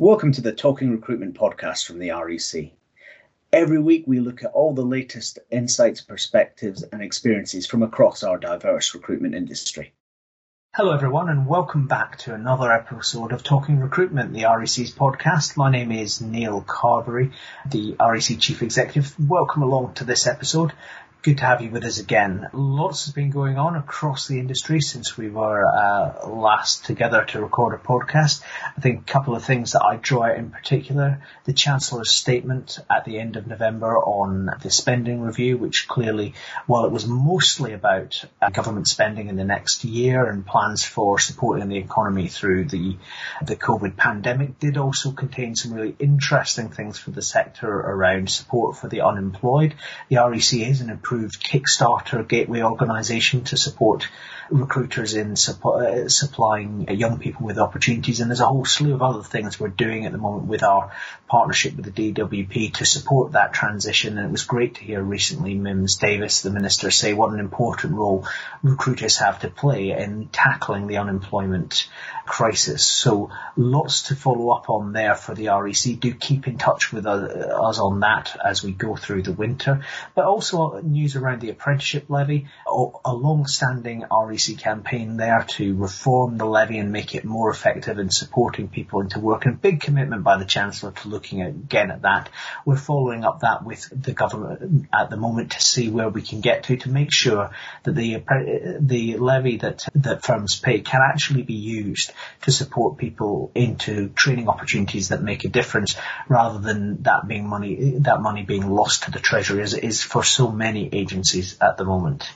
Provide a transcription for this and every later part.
Welcome to the Talking Recruitment podcast from the REC. Every week, we look at all the latest insights, perspectives, and experiences from across our diverse recruitment industry. Hello, everyone, and welcome back to another episode of Talking Recruitment, the REC's podcast. My name is Neil Carberry, the REC Chief Executive. Welcome along to this episode. Good to have you with us again. Lots has been going on across the industry since we were uh, last together to record a podcast. I think a couple of things that I draw out in particular. The Chancellor's statement at the end of November on the spending review, which clearly, while it was mostly about uh, government spending in the next year and plans for supporting the economy through the, the COVID pandemic, did also contain some really interesting things for the sector around support for the unemployed. The REC is an approved Kickstarter gateway organisation to support recruiters in uh, supplying young people with opportunities. And there's a whole slew of other things we're doing at the moment with our partnership with the DWP to support that transition. And it was great to hear recently Mims Davies, the minister, say what an important role recruiters have to play in tackling the unemployment crisis. So lots to follow up on there for the REC. Do keep in touch with us on that as we go through the winter, but also news around the apprenticeship levy, a long-standing REC campaign there to reform the levy and make it more effective in supporting people into work and a big commitment by the Chancellor to looking again at that. We're following up that with the government at the moment to see where we can get to to make sure that the the levy that that firms pay can actually be used to support people into training opportunities that make a difference rather than that being money, that money being lost to the treasury as it is for so many agencies at the moment.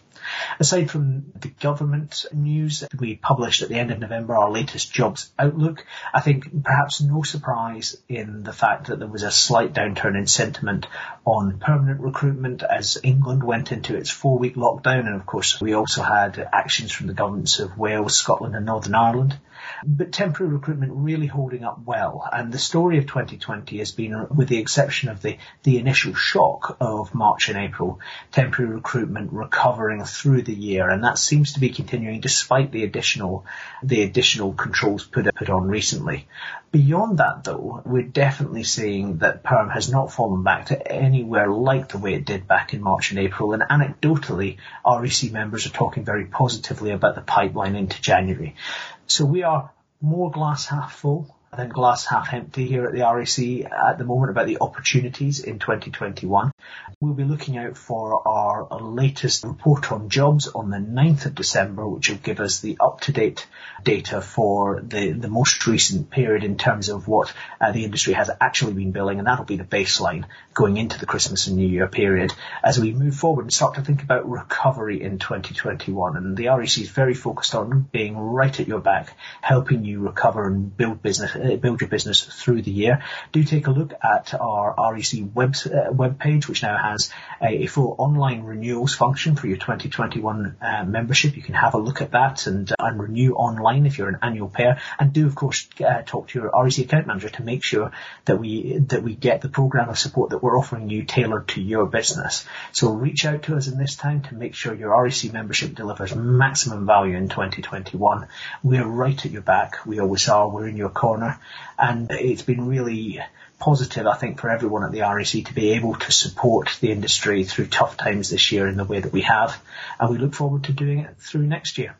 Aside from the government news, we published at the end of November our latest jobs outlook. I think perhaps no surprise in the fact that there was a slight downturn in sentiment on permanent recruitment as England went into its four week lockdown. And of course, we also had actions from the governments of Wales, Scotland and Northern Ireland. But temporary recruitment really holding up well. And the story of 2020 has been, with the exception of the, the initial shock of March and April, temporary recruitment recovering through the year. And that seems to be continuing despite the additional, the additional controls put, put on recently. Beyond that though, we're definitely seeing that perm has not fallen back to anywhere like the way it did back in March and April. And anecdotally, REC members are talking very positively about the pipeline into January. So we are more glass half full than glass half empty here at the REC at the moment about the opportunities in 2021. We'll be looking out for our latest report on jobs on the 9th of December, which will give us the up-to-date data for the, the most recent period in terms of what uh, the industry has actually been billing, and that'll be the baseline going into the Christmas and New Year period as we move forward and start to think about recovery in 2021. And the REC is very focused on being right at your back, helping you recover and build business uh, build your business through the year, do take a look at our REC web, uh, page, which now has a, a, full online renewals function for your 2021 uh, membership. You can have a look at that and, uh, and renew online if you're an annual payer. And do, of course, uh, talk to your REC account manager to make sure that we, that we get the program of support that we're offering you tailored to your business. So reach out to us in this time to make sure your REC membership delivers maximum value in 2021. We're right at your back. We always are. We're in your corner and it's been really positive, I think, for everyone at the REC to be able to support the industry through tough times this year in the way that we have, and we look forward to doing it through next year.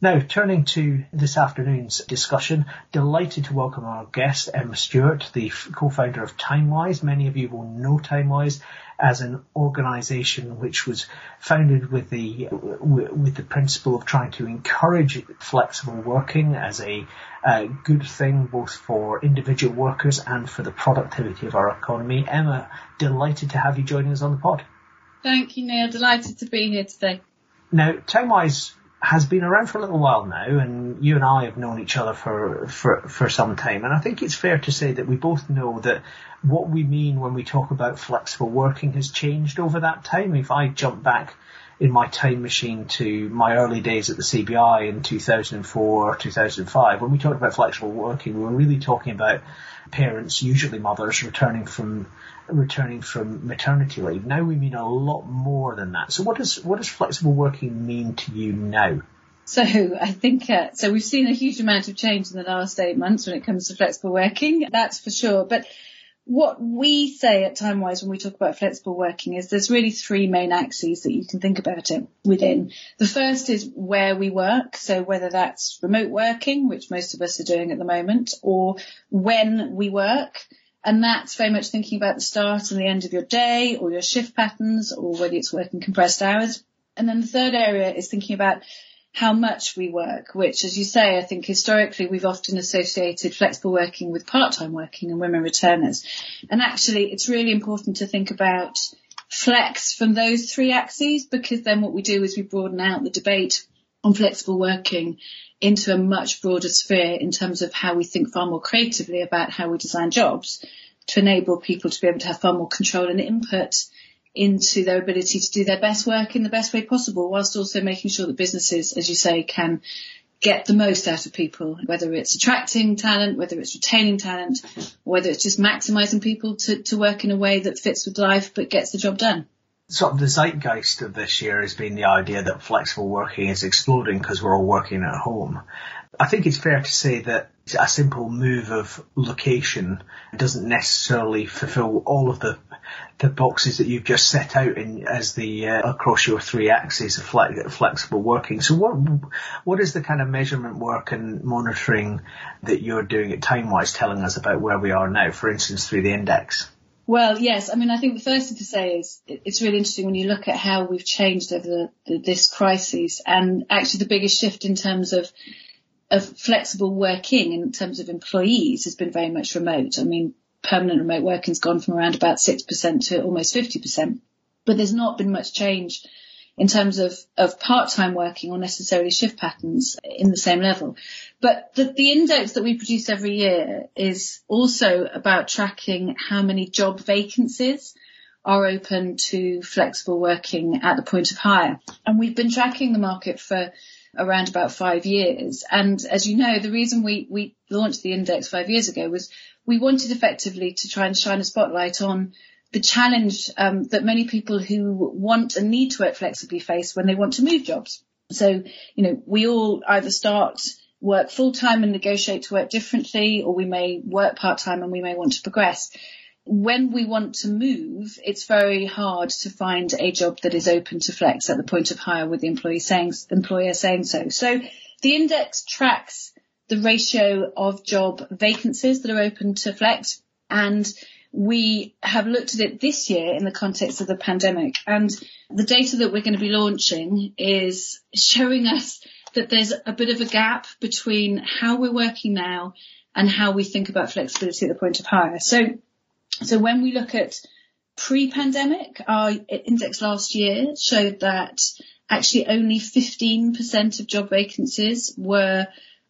Now, turning to this afternoon's discussion, delighted to welcome our guest, Emma Stewart, the co-founder of TimeWise. Many of you will know TimeWise as an organisation which was founded with the with the principle of trying to encourage flexible working as a, a good thing both for individual workers and for the productivity of our economy. Emma, delighted to have you joining us on the pod. Thank you, Neil. Delighted to be here today. Now, TimeWise has been around for a little while now, and you and I have known each other for, for, for some time. And I think it's fair to say that we both know that what we mean when we talk about flexible working has changed over that time. If I jump back in my time machine to my early days at the CBI in 2004 or 2005, when we talked about flexible working, we were really talking about parents, usually mothers, returning from returning from maternity leave. Now we mean a lot more than that. So what does what does flexible working mean to you now? So I think, uh, so we've seen a huge amount of change in the last eight months when it comes to flexible working. That's for sure. But what we say at TimeWise when we talk about flexible working is there's really three main axes that you can think about it within. The first is where we work. So whether that's remote working, which most of us are doing at the moment, or when we work. And that's very much thinking about the start and the end of your day or your shift patterns or whether it's working compressed hours. And then the third area is thinking about how much we work, which as you say, I think historically we've often associated flexible working with part-time working and women returners. And actually it's really important to think about flex from those three axes because then what we do is we broaden out the debate on flexible working into a much broader sphere in terms of how we think far more creatively about how we design jobs to enable people to be able to have far more control and input into their ability to do their best work in the best way possible, whilst also making sure that businesses, as you say, can get the most out of people, whether it's attracting talent, whether it's retaining talent, whether it's just maximising people to, to work in a way that fits with life but gets the job done. Sort of the zeitgeist of this year has been the idea that flexible working is exploding because we're all working at home. I think it's fair to say that a simple move of location doesn't necessarily fulfill all of the the boxes that you've just set out in as the uh, across your three axes of flexible working. So what what is the kind of measurement work and monitoring that you're doing at TimeWise telling us about where we are now, for instance, through the index? Well, yes. I mean, I think the first thing to say is it's really interesting when you look at how we've changed over the, the, this crisis and actually the biggest shift in terms of of flexible working in terms of employees has been very much remote. I mean, permanent remote working's gone from around about 6% to almost 50%. But there's not been much change in terms of, of part-time working or necessarily shift patterns in the same level. But the, the index that we produce every year is also about tracking how many job vacancies are open to flexible working at the point of hire. And we've been tracking the market for around about five years. And as you know, the reason we, we launched the index five years ago was we wanted effectively to try and shine a spotlight on the challenge um, that many people who want and need to work flexibly face when they want to move jobs. So, you know, we all either start work full time and negotiate to work differently, or we may work part time and we may want to progress when we want to move, it's very hard to find a job that is open to flex at the point of hire with the employee saying, employer saying so. So the index tracks the ratio of job vacancies that are open to flex and we have looked at it this year in the context of the pandemic and the data that we're going to be launching is showing us that there's a bit of a gap between how we're working now and how we think about flexibility at the point of hire. So so when we look at pre-pandemic, our index last year showed that actually only 15% of job vacancies were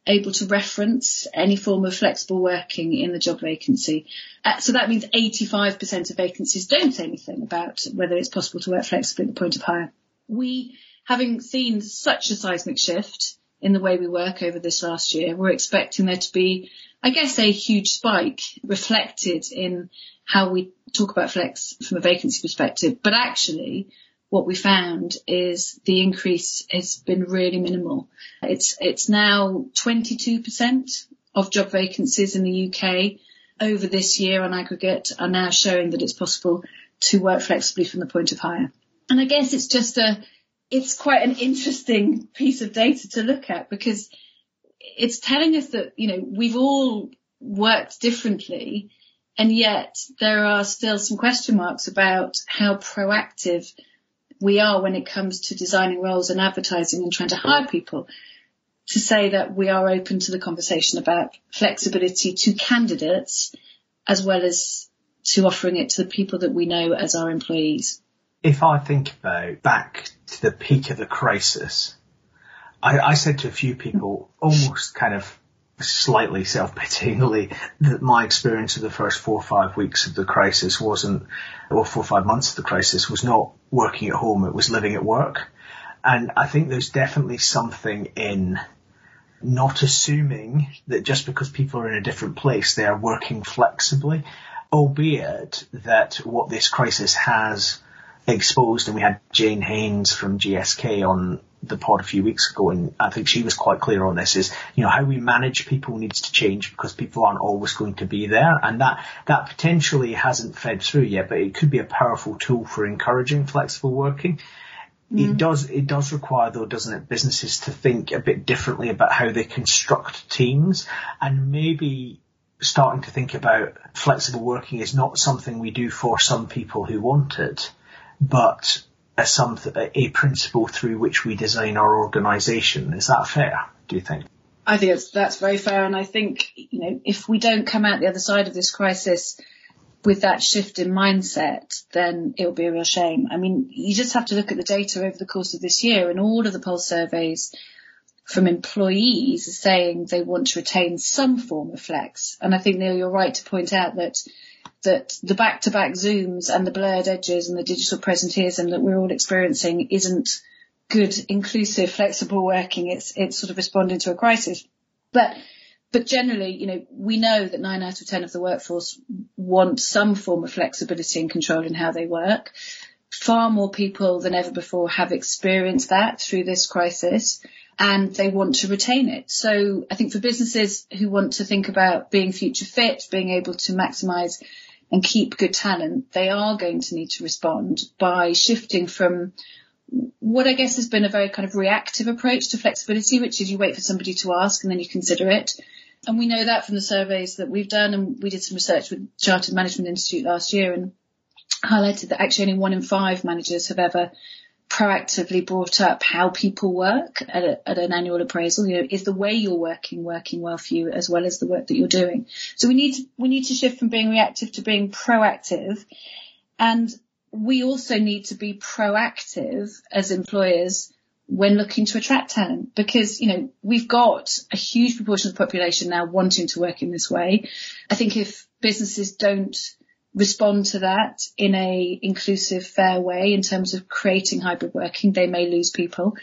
able to reference any form of flexible working in the job vacancy. Uh, so that means 85% of vacancies don't say anything about whether it's possible to work flexibly at the point of hire. We, having seen such a seismic shift in the way we work over this last year, we're expecting there to be, I guess, a huge spike reflected in how we talk about flex from a vacancy perspective. But actually, what we found is the increase has been really minimal. It's it's now 22% of job vacancies in the UK over this year on aggregate are now showing that it's possible to work flexibly from the point of hire. And I guess it's just a it's quite an interesting piece of data to look at because it's telling us that, you know, we've all worked differently and yet there are still some question marks about how proactive we are when it comes to designing roles and advertising and trying to hire people to say that we are open to the conversation about flexibility to candidates as well as to offering it to the people that we know as our employees. If I think about back to the peak of the crisis, I, I said to a few people almost kind of slightly self-pityingly that my experience of the first four or five weeks of the crisis wasn't, or four or five months of the crisis was not working at home, it was living at work. And I think there's definitely something in not assuming that just because people are in a different place, they are working flexibly, albeit that what this crisis has exposed, and we had Jane Haynes from GSK on the pod a few weeks ago, and I think she was quite clear on this. Is you know how we manage people needs to change because people aren't always going to be there, and that that potentially hasn't fed through yet, but it could be a powerful tool for encouraging flexible working. Mm. It does it does require though, doesn't it, businesses to think a bit differently about how they construct teams and maybe starting to think about flexible working is not something we do for some people who want it, but a, a principle through which we design our organisation. Is that fair, do you think? I think that's, that's very fair. And I think, you know, if we don't come out the other side of this crisis with that shift in mindset, then it'll be a real shame. I mean, you just have to look at the data over the course of this year and all of the pulse surveys from employees are saying they want to retain some form of flex. And I think Neil, you're right to point out that that the back-to-back zooms and the blurred edges and the digital presenteeism that we're all experiencing isn't good, inclusive, flexible working. It's it's sort of responding to a crisis. But but generally, you know, we know that nine out of ten of the workforce want some form of flexibility and control in how they work. Far more people than ever before have experienced that through this crisis and they want to retain it. So I think for businesses who want to think about being future fit, being able to maximize and keep good talent, they are going to need to respond by shifting from what I guess has been a very kind of reactive approach to flexibility, which is you wait for somebody to ask and then you consider it. And we know that from the surveys that we've done and we did some research with Chartered Management Institute last year and highlighted that actually only one in five managers have ever proactively brought up how people work at, a, at, an annual appraisal. You know, is the way you're working working well for you as well as the work that you're doing? So we need to, we need to shift from being reactive to being proactive. And we also need to be proactive as employers when looking to attract talent because, you know, we've got a huge proportion of the population now wanting to work in this way. I think if businesses don't respond to that in a inclusive, fair way in terms of creating hybrid working, they may lose people.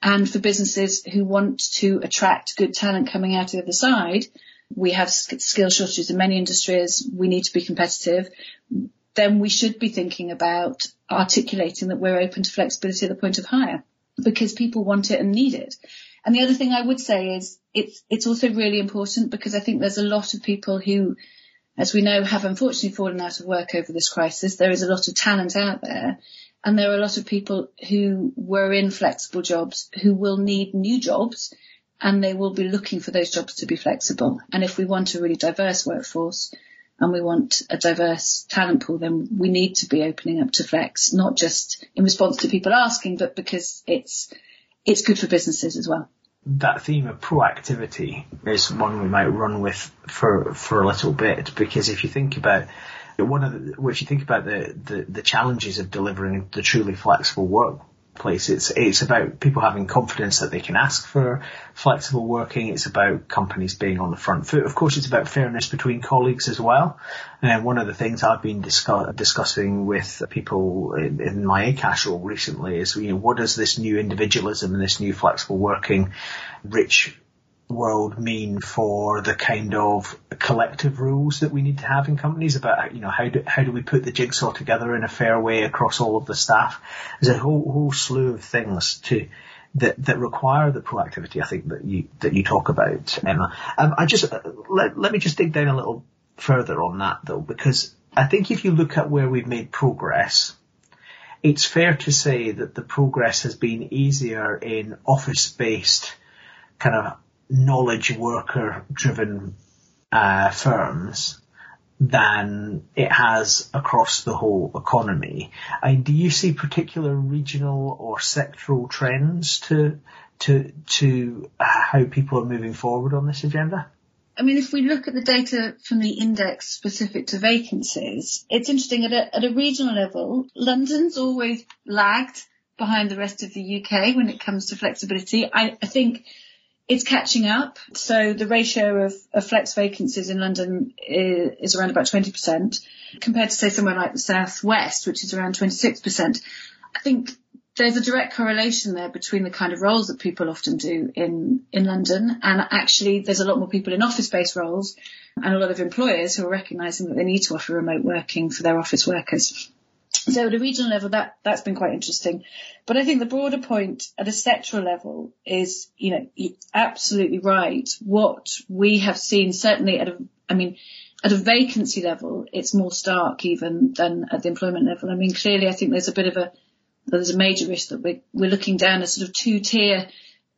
And for businesses who want to attract good talent coming out of the other side, we have skill shortages in many industries. We need to be competitive. Then we should be thinking about articulating that we're open to flexibility at the point of hire because people want it and need it. And the other thing I would say is it's, it's also really important because I think there's a lot of people who as we know, have unfortunately fallen out of work over this crisis. There is a lot of talent out there and there are a lot of people who were in flexible jobs who will need new jobs and they will be looking for those jobs to be flexible. And if we want a really diverse workforce and we want a diverse talent pool, then we need to be opening up to flex, not just in response to people asking, but because it's, it's good for businesses as well that theme of proactivity is one we might run with for for a little bit because if you think about one of the, if you think about the, the, the challenges of delivering the truly flexible work place. It's it's about people having confidence that they can ask for flexible working. It's about companies being on the front foot. Of course, it's about fairness between colleagues as well. And one of the things I've been discuss, discussing with people in, in my ACAS role recently is, you know, what does this new individualism and this new flexible working rich world mean for the kind of collective rules that we need to have in companies about you know how do how do we put the jigsaw together in a fair way across all of the staff? There's a whole whole slew of things to that that require the proactivity. I think that you that you talk about, Emma. Um, I just uh, let let me just dig down a little further on that though, because I think if you look at where we've made progress. It's fair to say that the progress has been easier in office-based kind of knowledge worker driven uh, firms than it has across the whole economy. Uh, do you see particular regional or sectoral trends to to to uh, how people are moving forward on this agenda? I mean, if we look at the data from the index specific to vacancies, it's interesting at a, at a regional level, London's always lagged behind the rest of the UK when it comes to flexibility. I, I think it's catching up. So the ratio of, of flex vacancies in London is, is around about 20% compared to say somewhere like the Southwest, which is around 26%. I think there's a direct correlation there between the kind of roles that people often do in, in London and actually there's a lot more people in office based roles and a lot of employers who are recognising that they need to offer remote working for their office workers. So at a regional level, that, that's been quite interesting. But I think the broader point at a sectoral level is, you know, absolutely right. What we have seen certainly at a, I mean, at a vacancy level, it's more stark even than at the employment level. I mean, clearly I think there's a bit of a, there's a major risk that we're, we're looking down a sort of two tier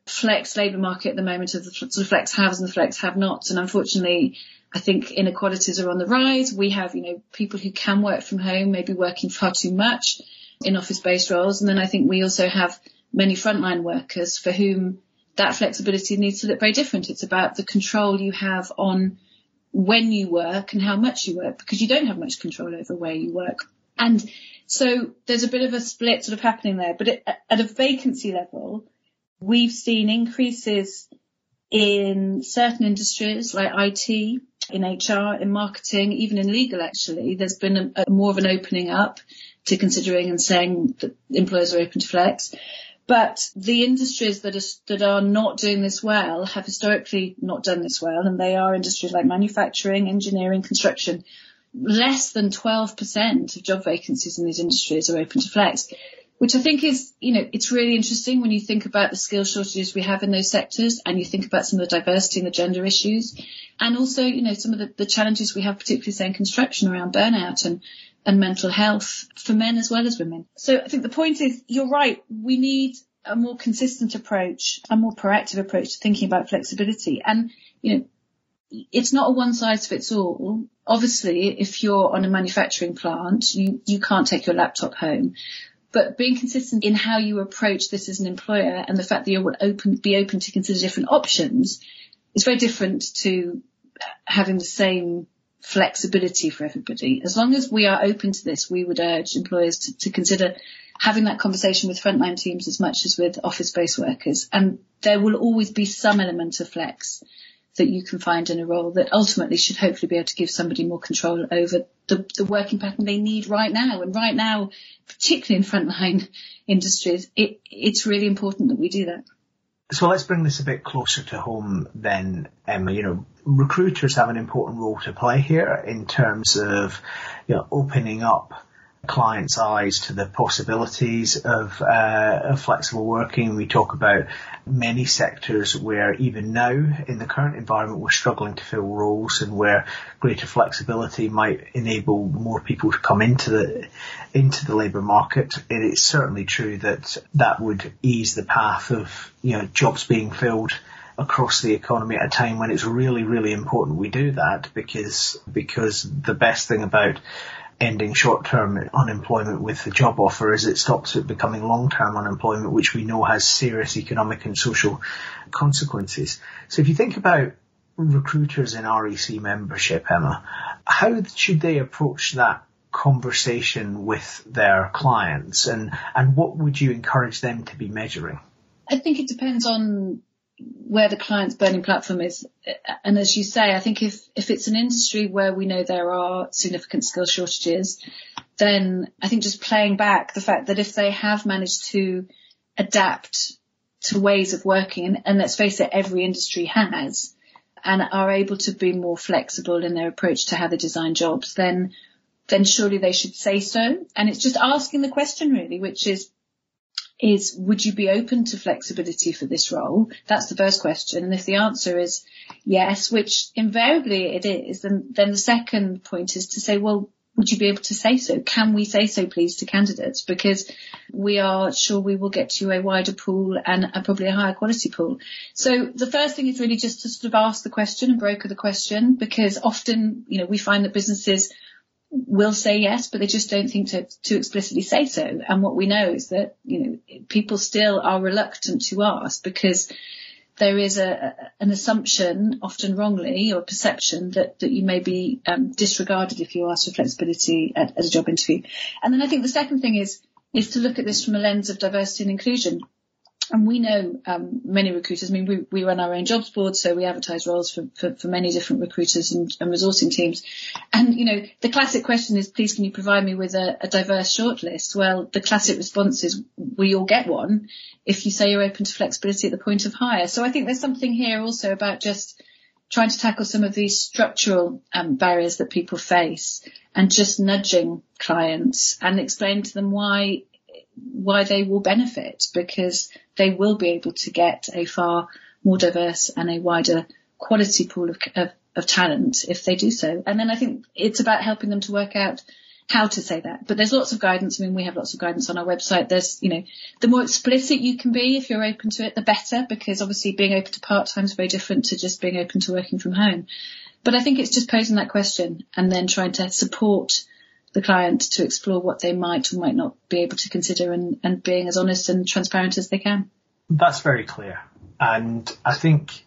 flex labour market at the moment of the sort of flex haves and the flex have nots. And unfortunately, I think inequalities are on the rise. We have, you know, people who can work from home, maybe working far too much in office-based roles. And then I think we also have many frontline workers for whom that flexibility needs to look very different. It's about the control you have on when you work and how much you work because you don't have much control over where you work. And so there's a bit of a split sort of happening there. But at a vacancy level, we've seen increases in certain industries like IT, in HR, in marketing, even in legal actually. There's been a, a more of an opening up to considering and saying that employers are open to flex. But the industries that are, that are not doing this well have historically not done this well, and they are industries like manufacturing, engineering, construction. Less than 12% of job vacancies in these industries are open to flex, which I think is, you know, it's really interesting when you think about the skill shortages we have in those sectors and you think about some of the diversity and the gender issues and also, you know, some of the, the challenges we have, particularly say in construction around burnout and and mental health for men as well as women. So I think the point is, you're right. We need a more consistent approach, a more proactive approach to thinking about flexibility. And, you know, it's not a one size fits all. Obviously, if you're on a manufacturing plant, you, you can't take your laptop home. But being consistent in how you approach this as an employer and the fact that you will open, be open to consider different options is very different to having the same flexibility for everybody. As long as we are open to this, we would urge employers to, to consider having that conversation with frontline teams as much as with office-based workers. And there will always be some element of flex that you can find in a role that ultimately should hopefully be able to give somebody more control over the, the working pattern they need right now. And right now, particularly in frontline industries, it, it's really important that we do that. So let's bring this a bit closer to home then, Emma. You know, recruiters have an important role to play here in terms of, you know, opening up clients' eyes to the possibilities of, uh, of flexible working. We talk about many sectors where even now in the current environment we're struggling to fill roles and where greater flexibility might enable more people to come into the into the labour market. It is certainly true that that would ease the path of you know jobs being filled across the economy at a time when it's really, really important we do that because because the best thing about ending short-term unemployment with the job offer is it stops it becoming long-term unemployment, which we know has serious economic and social consequences. So if you think about recruiters in REC membership, Emma, how should they approach that conversation with their clients and, and what would you encourage them to be measuring? I think it depends on where the client's burning platform is. And as you say, I think if, if it's an industry where we know there are significant skill shortages, then I think just playing back the fact that if they have managed to adapt to ways of working, and, and let's face it, every industry has, and are able to be more flexible in their approach to how they design jobs, then then surely they should say so. And it's just asking the question really, which is is would you be open to flexibility for this role? That's the first question. And if the answer is yes, which invariably it is, then, then the second point is to say, well, would you be able to say so? Can we say so please to candidates? Because we are sure we will get you a wider pool and a, probably a higher quality pool. So the first thing is really just to sort of ask the question and broker the question because often, you know, we find that businesses will say yes, but they just don't think to, to explicitly say so. And what we know is that, you know, people still are reluctant to ask because there is a, an assumption, often wrongly, or perception that, that you may be um, disregarded if you ask for flexibility at, at a job interview. And then I think the second thing is, is to look at this from a lens of diversity and inclusion and we know um, many recruiters. I mean, we, we run our own jobs board, so we advertise roles for, for, for many different recruiters and, and, resourcing teams. And you know, the classic question is, please, can you provide me with a, a diverse shortlist? Well, the classic response is, we all get one if you say you're open to flexibility at the point of hire. So I think there's something here also about just trying to tackle some of these structural um, barriers that people face and just nudging clients and explain to them why why they will benefit because they will be able to get a far more diverse and a wider quality pool of, of, of talent if they do so. And then I think it's about helping them to work out how to say that. But there's lots of guidance. I mean, we have lots of guidance on our website. There's, you know, the more explicit you can be if you're open to it, the better, because obviously being open to part time is very different to just being open to working from home. But I think it's just posing that question and then trying to support the client to explore what they might or might not be able to consider and, and being as honest and transparent as they can. That's very clear. And I think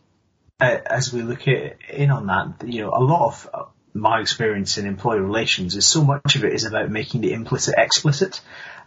uh, as we look at, in on that, you know, a lot of my experience in employee relations is so much of it is about making the implicit explicit.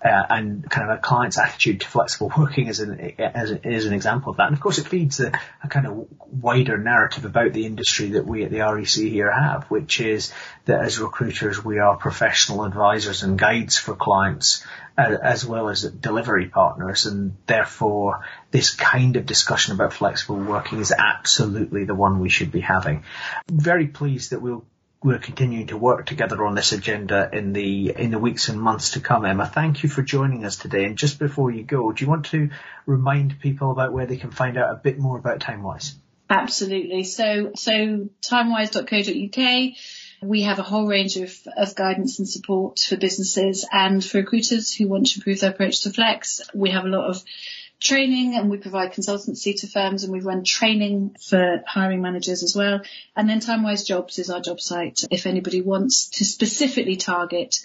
Uh, and kind of a client's attitude to flexible working is an, is an example of that. And of course it feeds a, a, kind of wider narrative about the industry that we at the REC here have, which is that as recruiters we are professional advisors and guides for clients uh, as well as delivery partners and therefore this kind of discussion about flexible working is absolutely the one we should be having. Very pleased that we'll we're continuing to work together on this agenda in the in the weeks and months to come. Emma, thank you for joining us today. And just before you go, do you want to remind people about where they can find out a bit more about TimeWise? Absolutely. So so timewise.co.uk. We have a whole range of, of guidance and support for businesses and for recruiters who want to improve their approach to flex. We have a lot of training and we provide consultancy to firms and we run training for hiring managers as well. And then TimeWise Jobs is our job site. If anybody wants to specifically target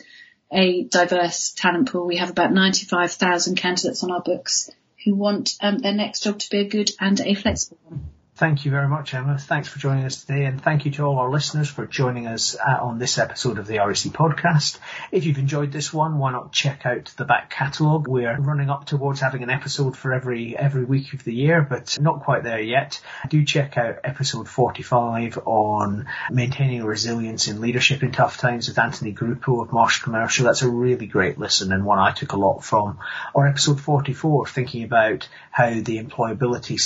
a diverse talent pool, we have about 95,000 candidates on our books who want um, their next job to be a good and a flexible one. Thank you very much, Emma. Thanks for joining us today, and thank you to all our listeners for joining us uh, on this episode of the REC podcast. If you've enjoyed this one, why not check out the back catalogue? We're running up towards having an episode for every every week of the year, but not quite there yet. Do check out episode 45 on maintaining resilience in leadership in tough times with Anthony Gruppo of Marsh Commercial. That's a really great listen and one I took a lot from. Or episode 44, thinking about how the employability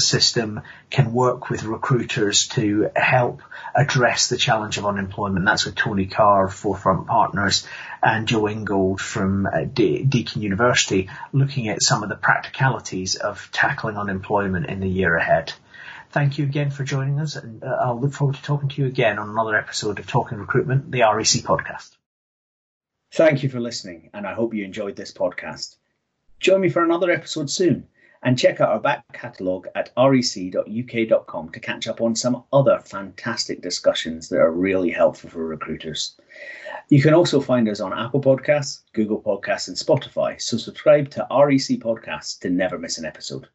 system can work with recruiters to help address the challenge of unemployment. That's with Tony Carr, Forefront Partners, and Jo Ingold from uh, De- Deakin University, looking at some of the practicalities of tackling unemployment in the year ahead. Thank you again for joining us, and uh, I'll look forward to talking to you again on another episode of Talking Recruitment, the REC podcast. Thank you for listening, and I hope you enjoyed this podcast. Join me for another episode soon and check out our back catalogue at rec.uk.com to catch up on some other fantastic discussions that are really helpful for recruiters. You can also find us on Apple Podcasts, Google Podcasts, and Spotify, so subscribe to REC Podcasts to never miss an episode.